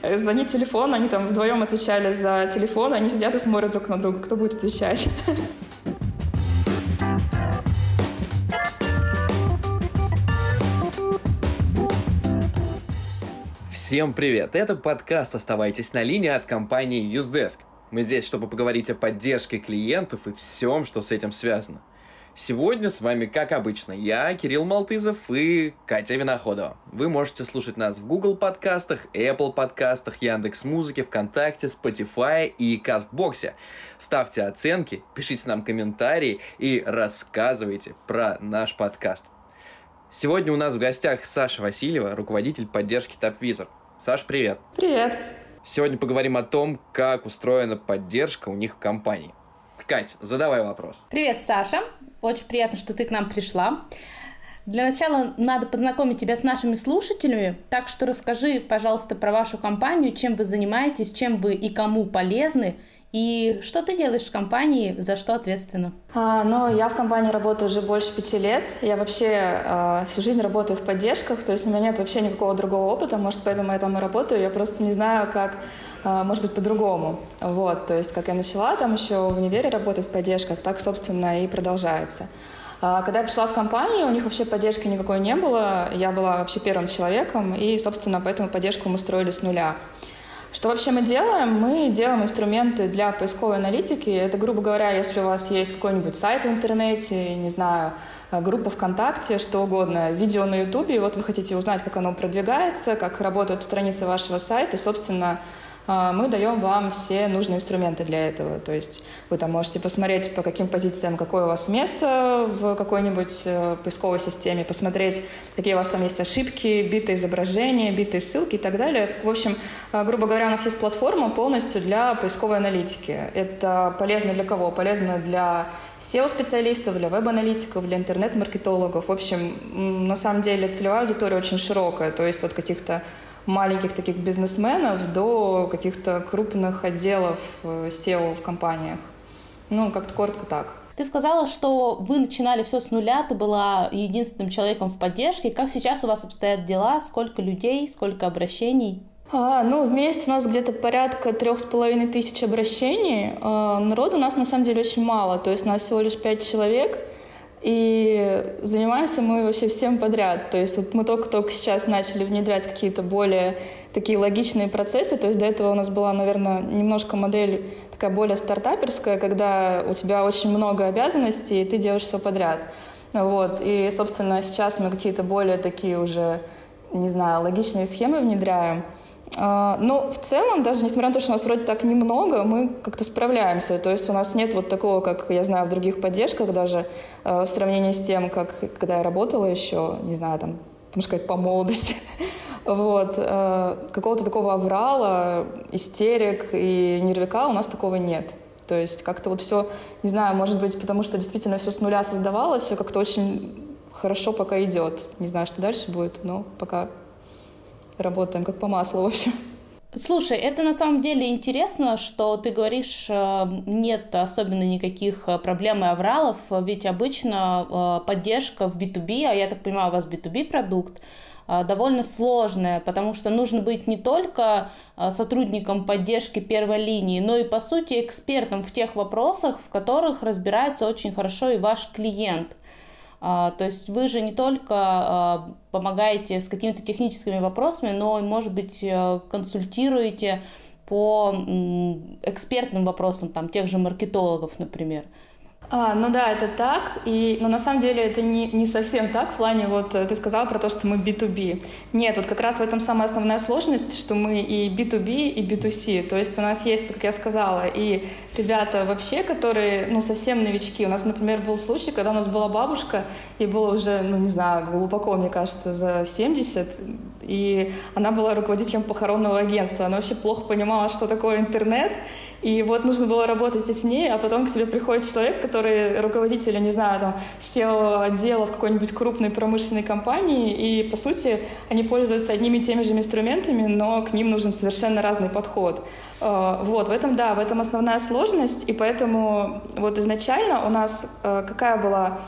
Э, звонит телефон, они там вдвоем отвечали за телефон, они сидят и смотрят друг на друга, кто будет отвечать. Всем привет! Это подкаст «Оставайтесь на линии» от компании Usedesk. Мы здесь, чтобы поговорить о поддержке клиентов и всем, что с этим связано. Сегодня с вами, как обычно, я, Кирилл Малтызов и Катя Виноходова. Вы можете слушать нас в Google подкастах, Apple подкастах, Яндекс Музыке, ВКонтакте, Spotify и Кастбоксе. Ставьте оценки, пишите нам комментарии и рассказывайте про наш подкаст. Сегодня у нас в гостях Саша Васильева, руководитель поддержки TopVisor. Саш, привет! Привет! Сегодня поговорим о том, как устроена поддержка у них в компании. Кать, задавай вопрос. Привет, Саша. Очень приятно, что ты к нам пришла. Для начала надо познакомить тебя с нашими слушателями, так что расскажи, пожалуйста, про вашу компанию, чем вы занимаетесь, чем вы и кому полезны, и что ты делаешь в компании, за что ответственно? А, ну, я в компании работаю уже больше пяти лет. Я вообще а, всю жизнь работаю в поддержках, то есть у меня нет вообще никакого другого опыта, может, поэтому я там и работаю. Я просто не знаю, как, а, может быть, по-другому. Вот, то есть, как я начала там еще в универе работать в поддержках, так, собственно, и продолжается. А, когда я пришла в компанию, у них вообще поддержки никакой не было. Я была вообще первым человеком, и, собственно, поэтому поддержку мы строили с нуля. Что вообще мы делаем? Мы делаем инструменты для поисковой аналитики. Это, грубо говоря, если у вас есть какой-нибудь сайт в интернете, не знаю, группа ВКонтакте, что угодно, видео на Ютубе, и вот вы хотите узнать, как оно продвигается, как работают страницы вашего сайта, и, собственно, мы даем вам все нужные инструменты для этого. То есть вы там можете посмотреть, по каким позициям, какое у вас место в какой-нибудь э, поисковой системе, посмотреть, какие у вас там есть ошибки, битые изображения, битые ссылки и так далее. В общем, э, грубо говоря, у нас есть платформа полностью для поисковой аналитики. Это полезно для кого? Полезно для SEO-специалистов, для веб-аналитиков, для интернет-маркетологов. В общем, на самом деле целевая аудитория очень широкая, то есть от каких-то маленьких таких бизнесменов до каких-то крупных отделов э, SEO в компаниях. Ну, как-то коротко так. Ты сказала, что вы начинали все с нуля, ты была единственным человеком в поддержке. Как сейчас у вас обстоят дела? Сколько людей, сколько обращений? А, ну, в месяц у нас где-то порядка трех с половиной тысяч обращений. А, народу у нас на самом деле очень мало, то есть у нас всего лишь пять человек. И занимаемся мы вообще всем подряд. То есть вот мы только-только сейчас начали внедрять какие-то более такие логичные процессы. То есть до этого у нас была, наверное, немножко модель такая более стартаперская, когда у тебя очень много обязанностей, и ты делаешь все подряд. Вот. И, собственно, сейчас мы какие-то более такие уже, не знаю, логичные схемы внедряем. А, но в целом, даже несмотря на то, что у нас вроде так немного, мы как-то справляемся. То есть у нас нет вот такого, как я знаю в других поддержках, даже э, в сравнении с тем, как когда я работала еще, не знаю, там, можно сказать, по молодости. Вот. Э, какого-то такого аврала, истерик и нервика у нас такого нет. То есть как-то вот все, не знаю, может быть, потому что действительно все с нуля создавалось, все как-то очень хорошо пока идет. Не знаю, что дальше будет, но пока работаем как по маслу, в общем. Слушай, это на самом деле интересно, что ты говоришь, э, нет особенно никаких э, проблем и авралов, ведь обычно э, поддержка в B2B, а я так понимаю, у вас B2B продукт, довольно сложная, потому что нужно быть не только сотрудником поддержки первой линии, но и, по сути, экспертом в тех вопросах, в которых разбирается очень хорошо и ваш клиент. А, то есть вы же не только а, помогаете с какими-то техническими вопросами, но, может быть, э, консультируете по экспертным вопросам, там, тех же маркетологов, например. А, ну да, это так, и, но на самом деле это не, не совсем так в плане, вот э, ты сказала про то, что мы B2B. Нет, вот как раз в этом самая основная сложность, что мы и B2B, и B2C. То есть у нас есть, как я сказала, и ребята вообще, которые, ну, совсем новички. У нас, например, был случай, когда у нас была бабушка, и было уже, ну, не знаю, глубоко, мне кажется, за 70, и она была руководителем похоронного агентства. Она вообще плохо понимала, что такое интернет, и вот нужно было работать с ней, а потом к тебе приходит человек, который руководитель, не знаю, там, SEO отдела в какой-нибудь крупной промышленной компании, и, по сути, они пользуются одними и теми же инструментами, но к ним нужен совершенно разный подход. Э, вот, в этом, да, в этом основная сложность, и поэтому вот изначально у нас э, какая была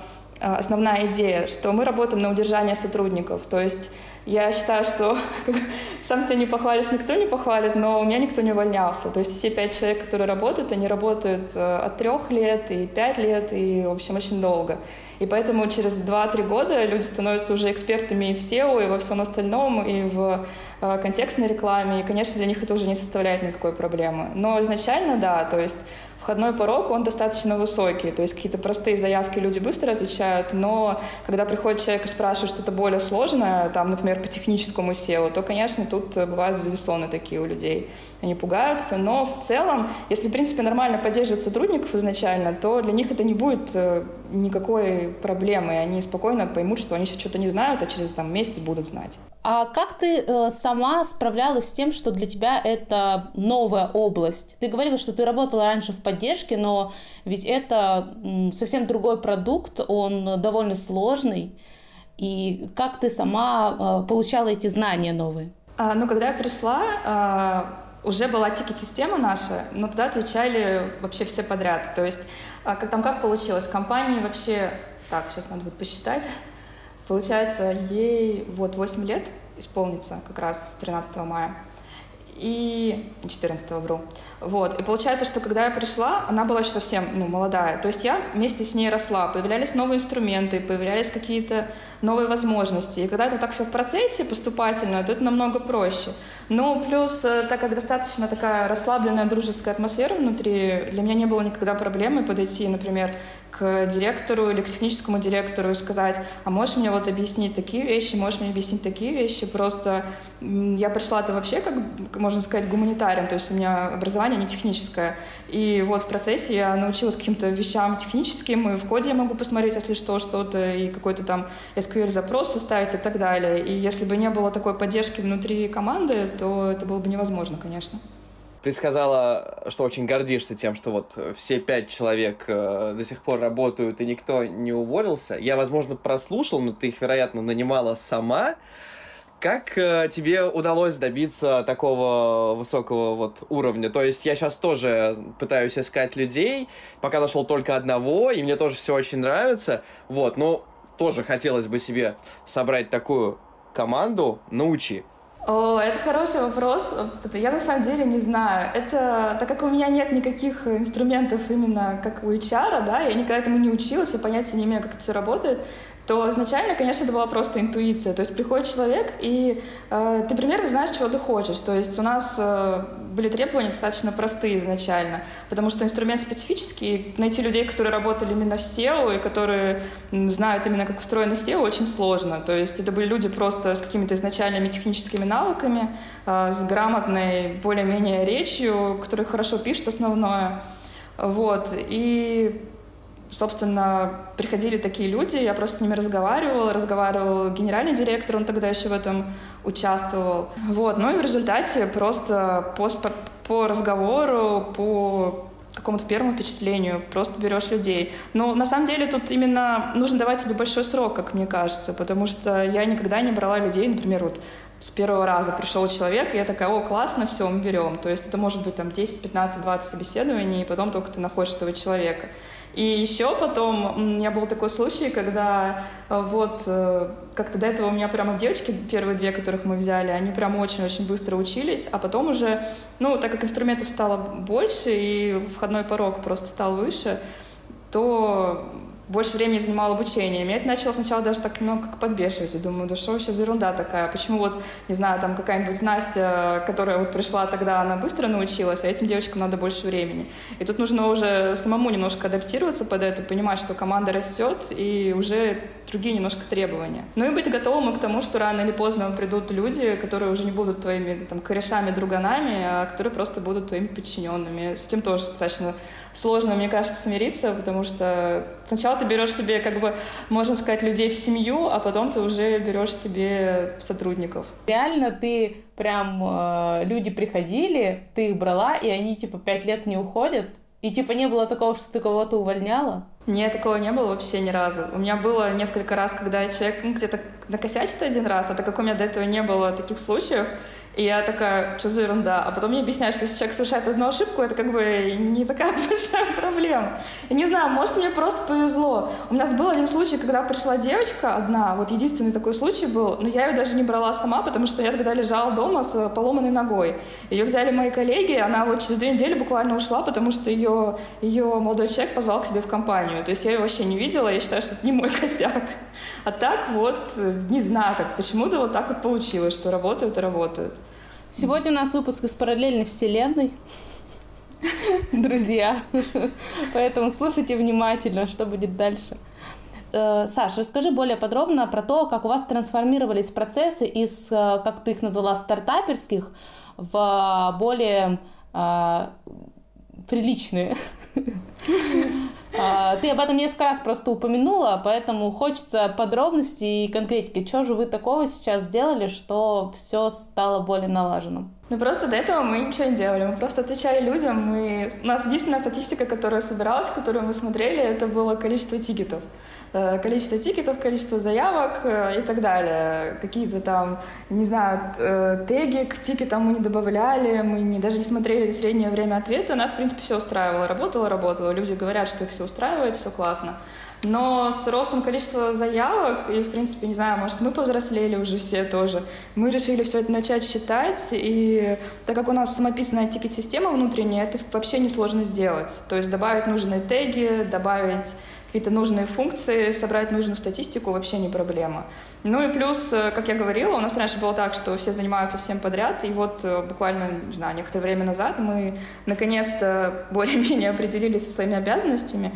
э, основная идея, что мы работаем на удержание сотрудников, то есть я считаю, что сам себя не похвалишь, никто не похвалит, но у меня никто не увольнялся. То есть все пять человек, которые работают, они работают э, от трех лет и пять лет, и, в общем, очень долго. И поэтому через 2-3 года люди становятся уже экспертами и в SEO, и во всем остальном, и в э, контекстной рекламе. И, конечно, для них это уже не составляет никакой проблемы. Но изначально, да, то есть входной порог, он достаточно высокий, то есть какие-то простые заявки люди быстро отвечают, но когда приходит человек и спрашивает что-то более сложное, там, например, по техническому SEO, то, конечно, тут бывают завесоны такие у людей. Они пугаются, но в целом, если, в принципе, нормально поддерживать сотрудников изначально, то для них это не будет э, никакой проблемы, они спокойно поймут, что они сейчас что-то не знают, а через там, месяц будут знать. А как ты э, сама справлялась с тем, что для тебя это новая область? Ты говорила, что ты работала раньше в поддержке, но ведь это совсем другой продукт, он довольно сложный. И как ты сама э, получала эти знания новые? А, ну, когда я пришла, а, уже была тикет-система наша, но туда отвечали вообще все подряд. То есть а, как, там как получилось? Компании вообще... Так, сейчас надо будет посчитать. Получается, ей вот 8 лет исполнится как раз 13 мая. И 14 вру. Вот. И получается, что когда я пришла, она была еще совсем ну, молодая. То есть я вместе с ней росла. Появлялись новые инструменты, появлялись какие-то новые возможности. И когда это так все в процессе поступательно, то это намного проще. Ну, плюс, э, так как достаточно такая расслабленная дружеская атмосфера внутри, для меня не было никогда проблемы подойти, например, к директору или к техническому директору и сказать, а можешь мне вот объяснить такие вещи, можешь мне объяснить такие вещи. Просто я пришла-то вообще, как можно сказать, гуманитарием, то есть у меня образование не техническое. И вот в процессе я научилась каким-то вещам техническим, и в коде я могу посмотреть, если что, что-то, и какой-то там SQL-запрос составить и так далее. И если бы не было такой поддержки внутри команды, то это было бы невозможно, конечно. Ты сказала, что очень гордишься тем, что вот все пять человек э, до сих пор работают и никто не уволился. Я, возможно, прослушал, но ты их, вероятно, нанимала сама. Как э, тебе удалось добиться такого высокого вот уровня? То есть я сейчас тоже пытаюсь искать людей, пока нашел только одного, и мне тоже все очень нравится. Вот, но тоже хотелось бы себе собрать такую команду. Научи. О, это хороший вопрос. Я на самом деле не знаю. Это так как у меня нет никаких инструментов именно как у HR, да, я никогда этому не училась, я понятия не имею, как это все работает то изначально, конечно, это была просто интуиция. То есть приходит человек, и э, ты примерно знаешь, чего ты хочешь. То есть у нас э, были требования достаточно простые изначально, потому что инструмент специфический. Найти людей, которые работали именно в SEO и которые знают именно, как устроено SEO, очень сложно. То есть это были люди просто с какими-то изначальными техническими навыками, э, с грамотной, более-менее речью, которые хорошо пишут основное. Вот. И собственно, приходили такие люди, я просто с ними разговаривала, разговаривал генеральный директор, он тогда еще в этом участвовал. Вот, ну и в результате просто по, по разговору, по какому-то первому впечатлению, просто берешь людей. Но на самом деле тут именно нужно давать себе большой срок, как мне кажется, потому что я никогда не брала людей, например, вот с первого раза пришел человек, и я такая, о, классно, все, мы берем. То есть это может быть там 10, 15, 20 собеседований, и потом только ты находишь этого человека. И еще потом у меня был такой случай, когда э, вот э, как-то до этого у меня прямо девочки, первые две, которых мы взяли, они прям очень-очень быстро учились, а потом уже, ну, так как инструментов стало больше и входной порог просто стал выше, то больше времени занимал обучение. Меня это начало сначала даже так немного как подбешивать. Я думаю, да что вообще за ерунда такая? Почему вот, не знаю, там какая-нибудь Настя, которая вот пришла тогда, она быстро научилась, а этим девочкам надо больше времени. И тут нужно уже самому немножко адаптироваться под это, понимать, что команда растет, и уже другие немножко требования. Ну и быть готовым к тому, что рано или поздно придут люди, которые уже не будут твоими там, корешами, друганами, а которые просто будут твоими подчиненными. С этим тоже достаточно сложно, мне кажется, смириться, потому что сначала ты берешь себе, как бы, можно сказать, людей в семью, а потом ты уже берешь себе сотрудников. Реально ты прям, э, люди приходили, ты их брала, и они, типа, пять лет не уходят? И, типа, не было такого, что ты кого-то увольняла? Нет, такого не было вообще ни разу. У меня было несколько раз, когда человек ну, где-то накосячит один раз, а так как у меня до этого не было таких случаев, И я такая, что за ерунда? А потом мне объясняют, что если человек совершает одну ошибку, это как бы не такая большая проблема. И не знаю, может, мне просто повезло. У нас был один случай, когда пришла девочка одна, вот единственный такой случай был, но я ее даже не брала сама, потому что я тогда лежала дома с поломанной ногой. Ее взяли мои коллеги, она вот через две недели буквально ушла, потому что ее, ее молодой человек позвал к себе в компанию. То есть я ее вообще не видела, я считаю, что это не мой косяк. А так вот, не знаю, как почему-то вот так вот получилось, что работают и работают. Сегодня у нас выпуск из параллельной вселенной. Друзья. Поэтому слушайте внимательно, что будет дальше. Э, Саша, расскажи более подробно про то, как у вас трансформировались процессы из, э, как ты их назвала, стартаперских в более э, приличные. А, ты об этом несколько раз просто упомянула, поэтому хочется подробностей и конкретики. Что же вы такого сейчас сделали, что все стало более налаженным? Ну просто до этого мы ничего не делали, мы просто отвечали людям. Мы... У нас единственная статистика, которая собиралась, которую мы смотрели, это было количество тикетов. Э, количество тикетов, количество заявок э, и так далее. Какие-то там, не знаю, э, теги к тикетам мы не добавляли, мы не, даже не смотрели среднее время ответа. Нас, в принципе, все устраивало. Работало, работало. Люди говорят, что их все устраивает, все классно. Но с ростом количества заявок, и, в принципе, не знаю, может, мы повзрослели уже все тоже, мы решили все это начать считать, и так как у нас самописная тикет-система внутренняя, это вообще несложно сделать. То есть добавить нужные теги, добавить какие-то нужные функции, собрать нужную статистику вообще не проблема. Ну и плюс, э, как я говорила, у нас раньше было так, что все занимаются всем подряд, и вот э, буквально, не знаю, некоторое время назад мы наконец-то более-менее определились со своими обязанностями,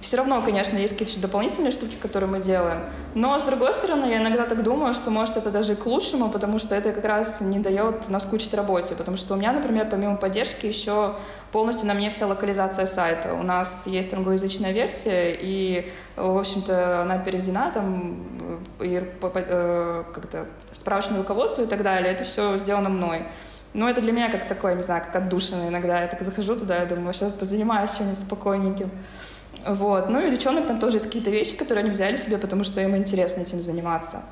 все равно, конечно, есть какие-то дополнительные штуки, которые мы делаем. Но, с другой стороны, я иногда так думаю, что, может, это даже и к лучшему, потому что это как раз не дает наскучить работе. Потому что у меня, например, помимо поддержки, еще полностью на мне вся локализация сайта. У нас есть англоязычная версия, и, в общем-то, она переведена там и, э, как-то справочное руководство и так далее. Это все сделано мной. Но это для меня как такое, не знаю, как отдушина иногда. Я так захожу туда, я думаю, сейчас позанимаюсь чем-нибудь спокойненьким. Вот. Ну и у девчонок там тоже есть какие-то вещи, которые они взяли себе, потому что им интересно этим заниматься.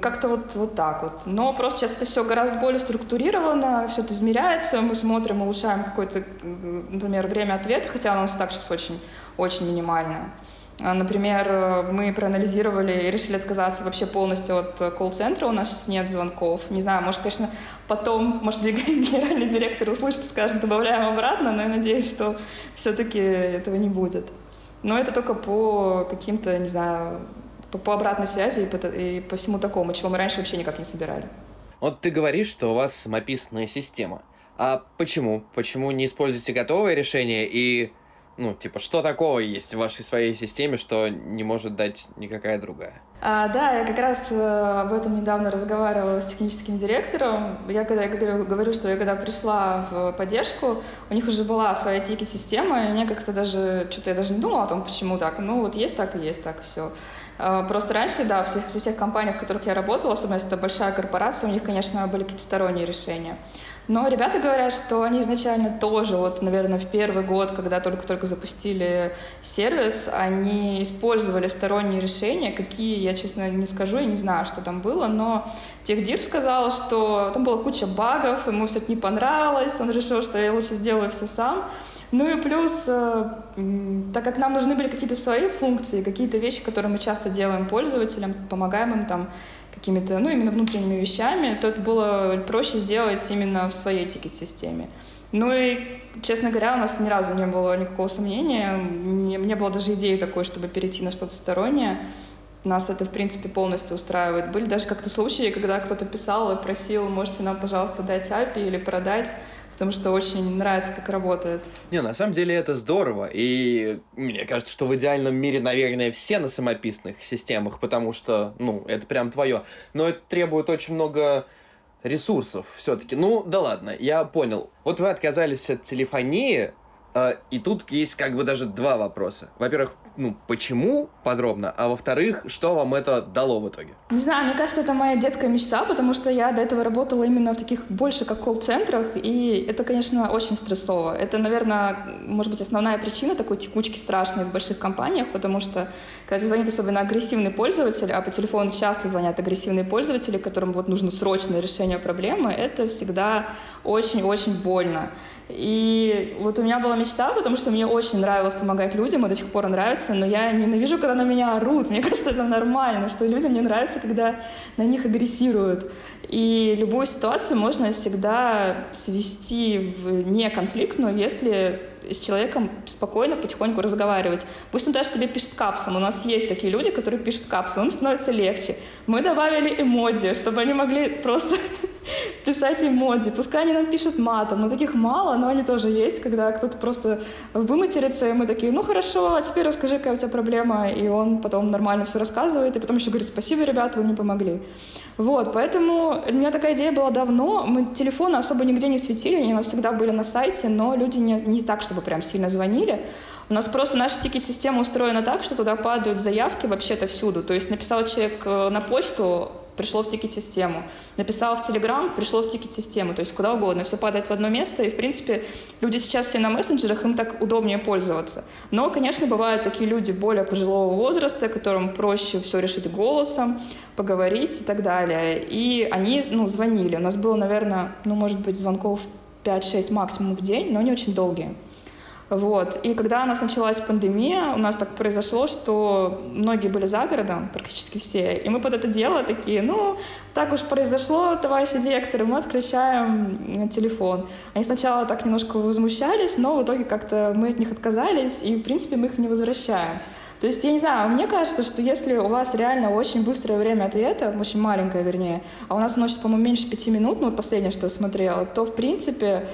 Как-то вот, вот так вот. Но просто сейчас это все гораздо более структурировано, все это измеряется, мы смотрим, улучшаем какое-то, например, время ответа, хотя оно у нас так сейчас очень, очень минимальное. А, например, мы проанализировали и решили отказаться вообще полностью от колл-центра, у нас нет звонков. Не знаю, может, конечно, потом, может, генеральный директор услышит и скажет, добавляем обратно, но я надеюсь, что все-таки этого не будет. Но это только по каким-то, не знаю, по, по обратной связи и по, и по всему такому, чего мы раньше вообще никак не собирали. Вот ты говоришь, что у вас самописная система. А почему? Почему не используете готовое решение и ну, типа, что такого есть в вашей своей системе, что не может дать никакая другая? А, да, я как раз э, об этом недавно разговаривала с техническим директором. Я когда я говорю, говорю, что я когда пришла в поддержку, у них уже была своя тикет-система, и мне как-то даже, что-то я даже не думала о том, почему так. Ну, вот есть так и есть так, все. А, просто раньше, да, в всех, в всех компаниях, в которых я работала, особенно если это большая корпорация, у них, конечно, были какие-то сторонние решения. Но ребята говорят, что они изначально тоже, вот, наверное, в первый год, когда только-только запустили сервис, они использовали сторонние решения, какие, я, честно, не скажу, я не знаю, что там было, но техдир сказал, что там была куча багов, ему все это не понравилось, он решил, что я лучше сделаю все сам. Ну и плюс, э, так как нам нужны были какие-то свои функции, какие-то вещи, которые мы часто делаем пользователям, помогаем им там какими-то, ну, именно внутренними вещами, то это было проще сделать именно в своей тикет-системе. Ну и, честно говоря, у нас ни разу не было никакого сомнения, не, не было даже идеи такой, чтобы перейти на что-то стороннее. Нас это, в принципе, полностью устраивает. Были даже как-то случаи, когда кто-то писал и просил, можете нам, пожалуйста, дать API или продать потому что очень нравится, как работает. Не, на самом деле это здорово, и мне кажется, что в идеальном мире, наверное, все на самописных системах, потому что, ну, это прям твое. Но это требует очень много ресурсов все-таки. Ну, да ладно, я понял. Вот вы отказались от телефонии, э, и тут есть как бы даже два вопроса. Во-первых, ну, почему подробно, а во-вторых, что вам это дало в итоге? Не знаю, мне кажется, это моя детская мечта, потому что я до этого работала именно в таких больше как колл-центрах, и это, конечно, очень стрессово. Это, наверное, может быть, основная причина такой текучки страшной в больших компаниях, потому что когда звонит особенно агрессивный пользователь, а по телефону часто звонят агрессивные пользователи, которым вот нужно срочное решение проблемы, это всегда очень-очень больно. И вот у меня была мечта, потому что мне очень нравилось помогать людям, и до сих пор нравится, но я ненавижу, когда на меня орут. Мне кажется, это нормально, что людям не нравится, когда на них агрессируют. И любую ситуацию можно всегда свести в неконфликтную, если с человеком спокойно, потихоньку разговаривать. Пусть он даже тебе пишет капсулу. У нас есть такие люди, которые пишут капсулу, им становится легче. Мы добавили эмодзи, чтобы они могли просто писать эмодзи. Пускай они нам пишут матом, но таких мало, но они тоже есть, когда кто-то просто выматерится, и мы такие, ну хорошо, а теперь расскажи, какая у тебя проблема, и он потом нормально все рассказывает, и потом еще говорит, спасибо, ребята, вы мне помогли. Вот, поэтому у меня такая идея была давно. Мы телефоны особо нигде не светили, они у нас всегда были на сайте, но люди не, не так, чтобы прям сильно звонили. У нас просто наша тикет-система устроена так, что туда падают заявки вообще-то всюду. То есть написал человек э, на почту, пришло в тикет-систему. Написал в Телеграм, пришло в тикет-систему. То есть куда угодно. Все падает в одно место. И, в принципе, люди сейчас все на мессенджерах, им так удобнее пользоваться. Но, конечно, бывают такие люди более пожилого возраста, которым проще все решить голосом, поговорить и так далее. И они, ну, звонили. У нас было, наверное, ну, может быть, звонков 5-6 максимум в день, но не очень долгие. Вот. И когда у нас началась пандемия, у нас так произошло, что многие были за городом, практически все, и мы под это дело такие, ну, так уж произошло, товарищи директоры, мы отключаем телефон. Они сначала так немножко возмущались, но в итоге как-то мы от них отказались, и, в принципе, мы их не возвращаем. То есть, я не знаю, мне кажется, что если у вас реально очень быстрое время ответа, очень маленькое, вернее, а у нас сейчас, по-моему, меньше пяти минут, ну, вот последнее, что я смотрела, то, в принципе,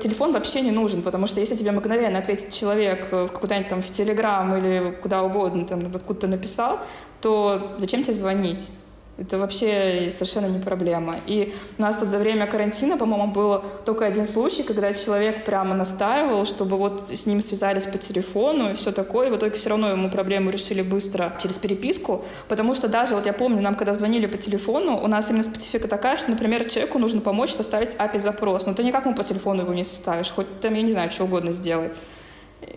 телефон вообще не нужен, потому что если тебе мгновенно ответит человек э, куда-нибудь там в Телеграм или куда угодно, там откуда-то написал, то зачем тебе звонить? Это вообще совершенно не проблема. И у нас вот за время карантина, по-моему, был только один случай, когда человек прямо настаивал, чтобы вот с ним связались по телефону и все такое. И в итоге все равно ему проблему решили быстро через переписку, потому что даже, вот я помню, нам когда звонили по телефону, у нас именно специфика такая, что, например, человеку нужно помочь составить API-запрос, но ты никак ему по телефону его не составишь, хоть там, я не знаю, что угодно сделай.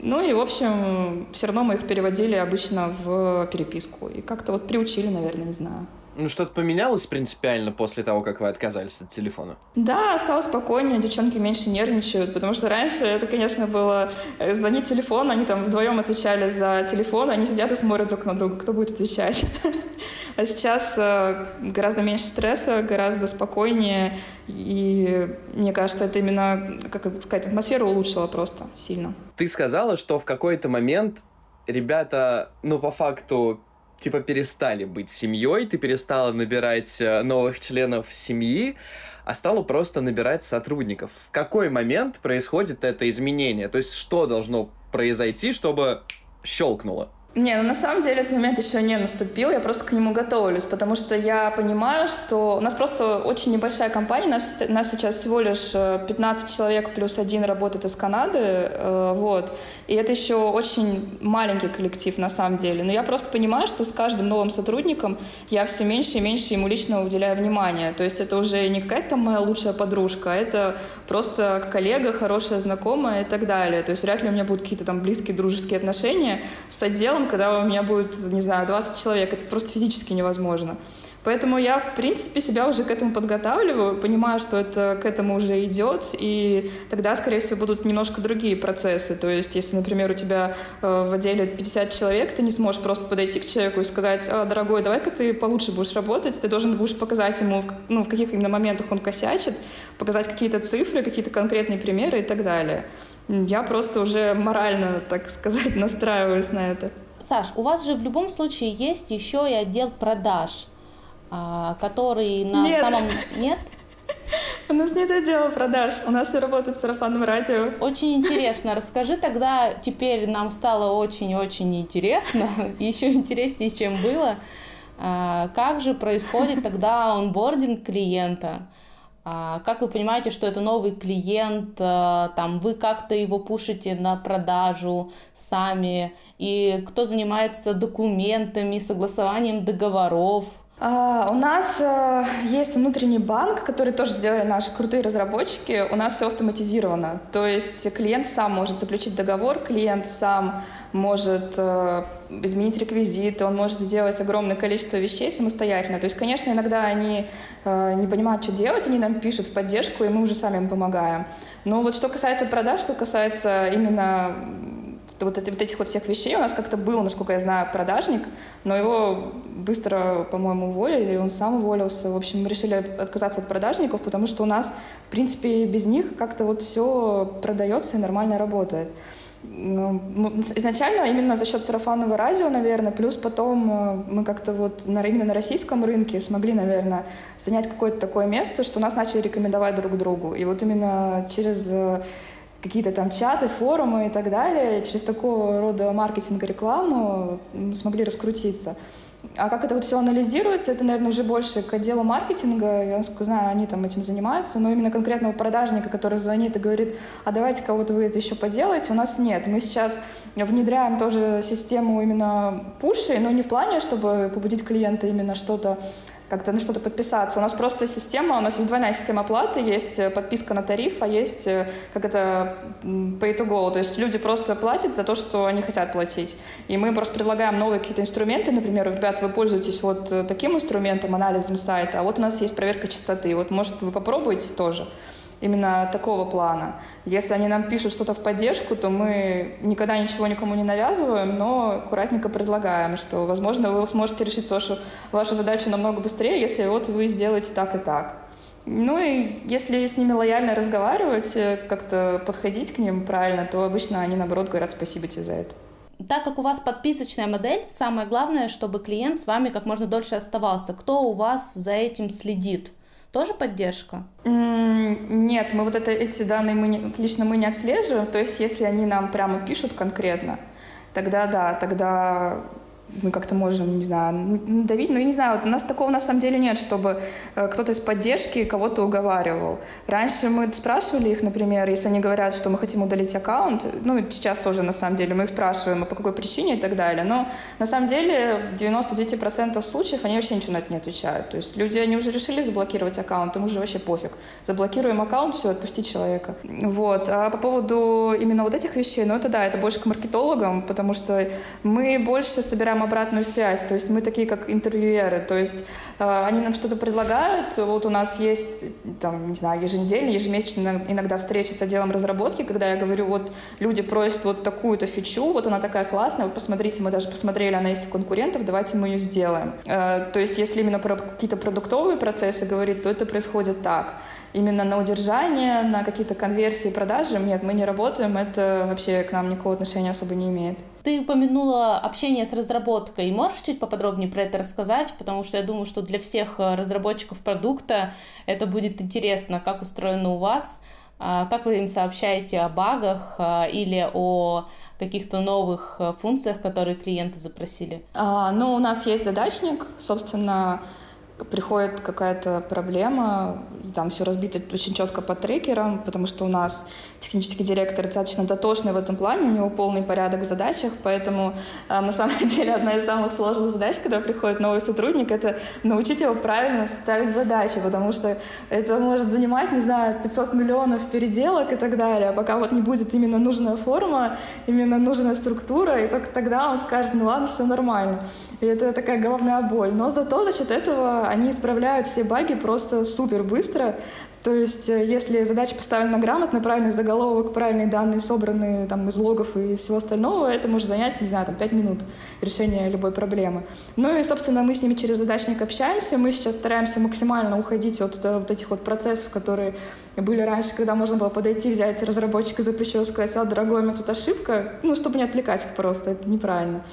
Ну и, в общем, все равно мы их переводили обычно в переписку. И как-то вот приучили, наверное, не знаю. Ну, что-то поменялось принципиально после того, как вы отказались от телефона? Да, стало спокойнее, девчонки меньше нервничают, потому что раньше это, конечно, было э, звонить телефон, они там вдвоем отвечали за телефон, они сидят и смотрят друг на друга, кто будет отвечать. А сейчас э, гораздо меньше стресса, гораздо спокойнее, и мне кажется, это именно, как сказать, атмосферу улучшило просто сильно. Ты сказала, что в какой-то момент ребята, ну, по факту, типа перестали быть семьей, ты перестала набирать э, новых членов семьи, а стала просто набирать сотрудников. В какой момент происходит это изменение? То есть что должно произойти, чтобы щелкнуло? Не, ну на самом деле этот момент еще не наступил, я просто к нему готовлюсь, потому что я понимаю, что у нас просто очень небольшая компания, нас, нас сейчас всего лишь 15 э, человек плюс один работает из Канады, э, вот, и это еще очень маленький коллектив на самом деле, но я просто понимаю, что с каждым новым сотрудником я все меньше и меньше ему лично уделяю внимания, то есть это уже не какая-то моя лучшая подружка, а это просто коллега, хорошая знакомая и так далее, то есть вряд ли у меня будут какие-то там близкие дружеские отношения с отделом, когда у меня будет, не знаю, 20 человек. Это просто физически невозможно. Поэтому я, в принципе, себя уже к этому подготавливаю, понимаю, что это к этому уже идет, и тогда, скорее всего, будут немножко другие процессы. То есть, если, например, у тебя э, в отделе 50 человек, ты не сможешь просто подойти к человеку и сказать, а, дорогой, давай-ка ты получше будешь работать, ты должен будешь показать ему, ну, в каких именно моментах он косячит, показать какие-то цифры, какие-то конкретные примеры и так далее. Я просто уже морально, так сказать, настраиваюсь на это. Саш, у вас же в любом случае есть еще и отдел продаж, а, который на нет. самом... Нет? У нас нет отдела продаж, у нас все работает в сарафанном радио. Очень интересно. Расскажи тогда, теперь нам стало очень-очень интересно, еще интереснее, чем было, а, как же происходит тогда онбординг клиента? А, как вы понимаете, что это новый клиент, э, там вы как-то его пушите на продажу сами, и кто занимается документами, согласованием договоров? А, у нас э, есть внутренний банк, который тоже сделали наши крутые разработчики. У нас все автоматизировано. То есть клиент сам может заключить договор, клиент сам может э, изменить реквизиты, он может сделать огромное количество вещей самостоятельно. То есть, конечно, иногда они э, не понимают, что делать, они нам пишут в поддержку, и мы уже сами им помогаем. Но вот что касается продаж, что касается именно вот, это, вот этих вот всех вещей у нас как-то был, насколько я знаю, продажник, но его быстро, по-моему, уволили, он сам уволился. В общем, мы решили отказаться от продажников, потому что у нас, в принципе, без них как-то вот все продается и нормально работает. Ну, изначально именно за счет сарафанного радио, наверное, плюс потом э, мы как-то вот на, именно на российском рынке смогли, наверное, занять какое-то такое место, что нас начали рекомендовать друг другу. И вот именно через э, какие-то там чаты, форумы и так далее, через такого рода маркетинг и рекламу смогли раскрутиться. А как это вот все анализируется, это, наверное, уже больше к отделу маркетинга. Я, насколько знаю, они там этим занимаются. Но именно конкретного продажника, который звонит и говорит, а давайте кого-то вы это еще поделаете, у нас нет. Мы сейчас внедряем тоже систему именно пуши, но не в плане, чтобы побудить клиента именно что-то как-то на что-то подписаться. У нас просто система, у нас есть двойная система оплаты, есть э, подписка на тариф, а есть э, как это pay to go, то есть люди просто платят за то, что они хотят платить. И мы просто предлагаем новые какие-то инструменты, например, ребят, вы пользуетесь вот э, таким инструментом, анализом сайта, а вот у нас есть проверка частоты, вот может вы попробуете тоже именно такого плана. Если они нам пишут что-то в поддержку, то мы никогда ничего никому не навязываем, но аккуратненько предлагаем, что, возможно, вы сможете решить вашу, вашу задачу намного быстрее, если вот вы сделаете так и так. Ну и если с ними лояльно разговаривать, э, как-то подходить к ним правильно, то обычно они, наоборот, говорят спасибо тебе за это. Так как у вас подписочная модель, самое главное, чтобы клиент с вами как можно дольше оставался. Кто у вас за этим следит? Тоже поддержка? Нет, мы вот это, эти данные мы не, лично мы не отслеживаем. То есть, если они нам прямо пишут конкретно, тогда да, тогда мы как-то можем, не знаю, давить. Ну, я не знаю, вот у нас такого на самом деле нет, чтобы э, кто-то из поддержки кого-то уговаривал. Раньше мы спрашивали их, например, если они говорят, что мы хотим удалить аккаунт, ну, сейчас тоже на самом деле мы их спрашиваем, а по какой причине и так далее. Но на самом деле в 99% случаев они вообще ничего на это не отвечают. То есть люди, они уже решили заблокировать аккаунт, им уже вообще пофиг. Заблокируем аккаунт, все, отпусти человека. Вот. А по поводу именно вот этих вещей, ну, это да, это больше к маркетологам, потому что мы больше собираем собираем обратную связь, то есть мы такие как интервьюеры, то есть э, они нам что-то предлагают, вот у нас есть, там, не знаю, еженедельно, ежемесячно иногда встречи с отделом разработки, когда я говорю, вот люди просят вот такую-то фичу, вот она такая классная, вот посмотрите, мы даже посмотрели, она есть у конкурентов, давайте мы ее сделаем. Э, то есть если именно про какие-то продуктовые процессы говорить, то это происходит так именно на удержание, на какие-то конверсии, продажи, нет, мы не работаем, это вообще к нам никакого отношения особо не имеет. Ты упомянула общение с разработкой. Можешь чуть поподробнее про это рассказать? Потому что я думаю, что для всех э, разработчиков продукта это будет интересно, как устроено у вас, а, как вы им сообщаете о багах а, или о каких-то новых э, функциях, которые клиенты запросили? А, ну, у нас есть задачник, собственно, приходит какая-то проблема, там все разбито очень четко по трекерам, потому что у нас технический директор достаточно дотошный в этом плане, у него полный порядок в задачах, поэтому э, на самом деле одна из самых сложных задач, когда приходит новый сотрудник, это научить его правильно ставить задачи, потому что это может занимать, не знаю, 500 миллионов переделок и так далее, а пока вот не будет именно нужная форма, именно нужная структура, и только тогда он скажет, ну ладно, все нормально. И это такая головная боль. Но зато за счет этого они исправляют все баги просто супер быстро. То есть, э, если задача поставлена грамотно, правильный заголовок, правильные данные собраны там, из логов и всего остального, это может занять, не знаю, там, 5 минут решения любой проблемы. Ну и, собственно, мы с ними через задачник общаемся. Мы сейчас стараемся максимально уходить от э, вот этих вот процессов, которые были раньше, когда можно было подойти, взять разработчика за сказать, а, дорогой, у меня тут ошибка, ну, чтобы не отвлекать их просто, это неправильно.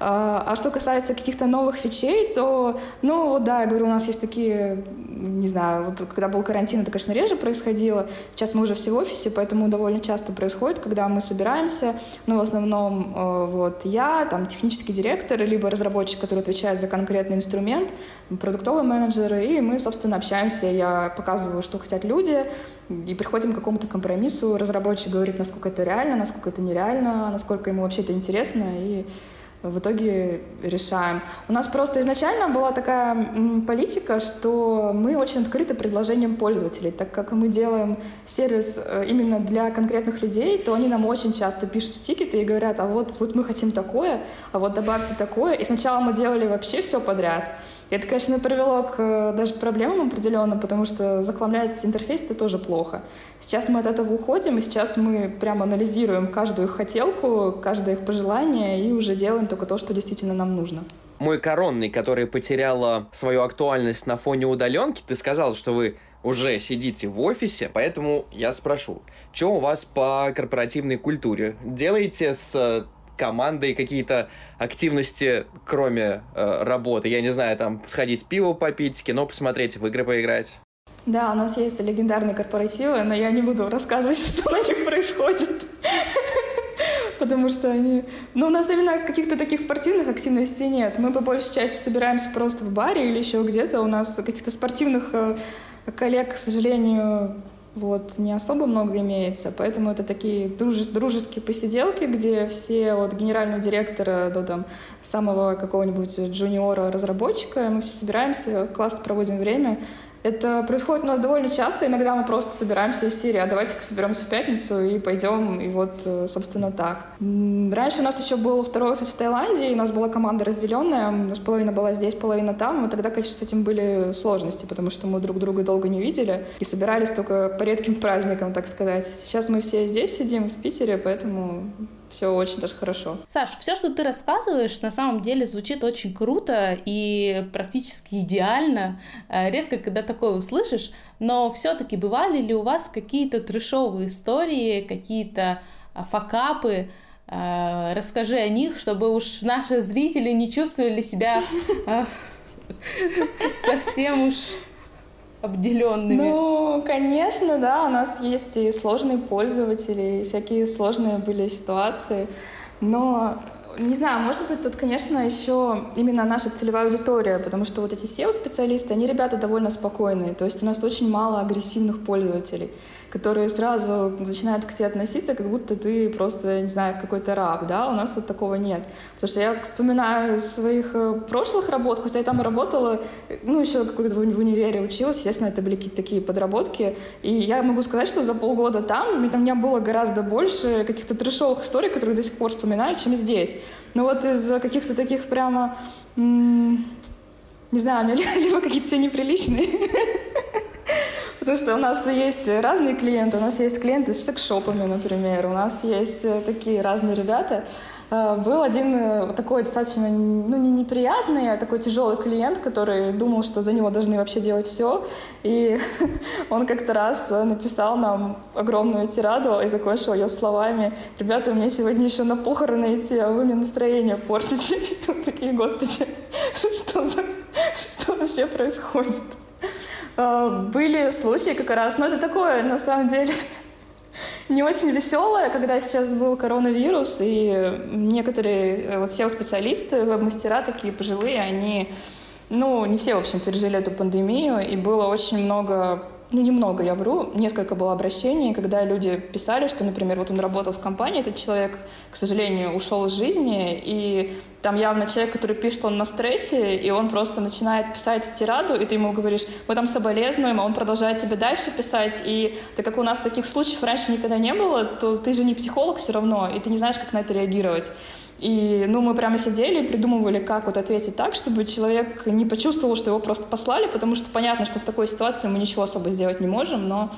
А, а что касается каких-то новых фичей, то, ну, вот да, я говорю, у нас есть такие, не знаю, вот когда был карантин, это, конечно, реже происходило. Сейчас мы уже все в офисе, поэтому довольно часто происходит, когда мы собираемся, ну, в основном, э, вот, я, там, технический директор, либо разработчик, который отвечает за конкретный инструмент, продуктовый менеджер, и мы, собственно, общаемся, я показываю, что хотят люди, и приходим к какому-то компромиссу, разработчик говорит, насколько это реально, насколько это нереально, насколько ему вообще это интересно, и в итоге решаем. У нас просто изначально была такая политика, что мы очень открыты предложениям пользователей. Так как мы делаем сервис э, именно для конкретных людей, то они нам очень часто пишут тикеты и говорят, а вот, вот мы хотим такое, а вот добавьте такое. И сначала мы делали вообще все подряд. И это, конечно, привело к э, даже проблемам определенным, потому что захламлять интерфейс это тоже плохо. Сейчас мы от этого уходим, и сейчас мы прямо анализируем каждую их хотелку, каждое их пожелание и уже делаем только то, что действительно нам нужно. Мой коронный, который потеряла свою актуальность на фоне удаленки, ты сказал, что вы уже сидите в офисе, поэтому я спрошу, что у вас по корпоративной культуре? Делаете с командой какие-то активности, кроме э, работы? Я не знаю, там, сходить пиво попить, кино посмотреть, в игры поиграть? Да, у нас есть легендарные корпоративы, но я не буду рассказывать, что на них происходит. Потому что они... Ну, у нас именно каких-то таких спортивных активностей нет. Мы по большей части собираемся просто в баре или еще где-то. У нас каких-то спортивных э, коллег, к сожалению, вот, не особо много имеется, поэтому это такие дружес дружеские посиделки, где все от генерального директора до там, самого какого-нибудь джуниора разработчика, мы все собираемся, классно проводим время, это происходит у нас довольно часто. Иногда мы просто собираемся из серии, а давайте-ка соберемся в пятницу и пойдем. И вот, э, собственно, так. Раньше у нас еще был второй офис в Таиланде, и у нас была команда разделенная. У нас половина была здесь, половина там. И тогда, конечно, с этим были сложности, потому что мы друг друга долго не видели и собирались только по редким праздникам, так сказать. Сейчас мы все здесь сидим, в Питере, поэтому все очень даже хорошо. Саш, все, что ты рассказываешь, на самом деле звучит очень круто и практически идеально. Э, редко, когда такое услышишь, но все-таки бывали ли у вас какие-то трешовые истории, какие-то а, факапы, э, расскажи о них, чтобы уж наши зрители не чувствовали себя э, совсем уж обделенными? Ну, конечно, да, у нас есть и сложные пользователи, и всякие сложные были ситуации, но не знаю, может быть, тут, конечно, еще именно наша целевая аудитория, потому что вот эти SEO-специалисты, они ребята довольно спокойные, то есть у нас очень мало агрессивных пользователей которые сразу начинают к тебе относиться, как будто ты просто, не знаю, какой-то раб, да, у нас тут такого нет. Потому что я вспоминаю своих э, прошлых работ, хотя я там работала, ну, еще какой-то в универе училась, естественно, это были какие-то такие подработки, и я могу сказать, что за полгода там у меня было гораздо больше каких-то трешовых историй, которые до сих пор вспоминаю, чем здесь. Но вот из каких-то таких прямо не знаю, либо какие-то все неприличные, Потому что у нас есть разные клиенты. У нас есть клиенты с секс-шопами, например. У нас есть э, такие разные ребята. Э, был один э, такой достаточно, ну, не неприятный, а такой тяжелый клиент, который думал, что за него должны вообще делать все. И он как-то раз написал нам огромную тираду и закончил ее словами «Ребята, мне сегодня еще на похороны идти, а вы мне настроение портите». Такие, господи, что, за, что вообще происходит? Э, были случаи как раз, но это такое, на самом деле, не очень веселое, когда сейчас был коронавирус, и некоторые э, вот SEO-специалисты, веб-мастера такие пожилые, они, ну, не все, в общем, пережили эту пандемию, и было очень много ну, немного, я вру, несколько было обращений, когда люди писали, что, например, вот он работал в компании, этот человек, к сожалению, ушел из жизни, и там явно человек, который пишет, он на стрессе, и он просто начинает писать тираду, и ты ему говоришь, мы там соболезнуем, а он продолжает тебе дальше писать, и так как у нас таких случаев раньше никогда не было, то ты же не психолог все равно, и ты не знаешь, как на это реагировать. И, ну, мы прямо сидели и придумывали, как вот ответить так, чтобы человек не почувствовал, что его просто послали, потому что понятно, что в такой ситуации мы ничего особо сделать не можем, но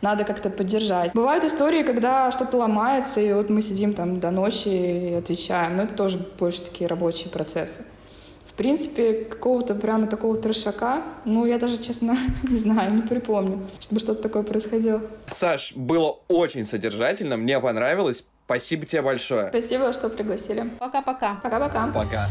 надо как-то поддержать. Бывают истории, когда что-то ломается, и вот мы сидим там до ночи и отвечаем, но это тоже больше такие рабочие процессы. В принципе, какого-то прямо такого трешака, ну, я даже, честно, не знаю, не припомню, чтобы что-то такое происходило. Саш, было очень содержательно, мне понравилось Спасибо тебе большое. Спасибо, что пригласили. Пока-пока. Пока-пока. Пока.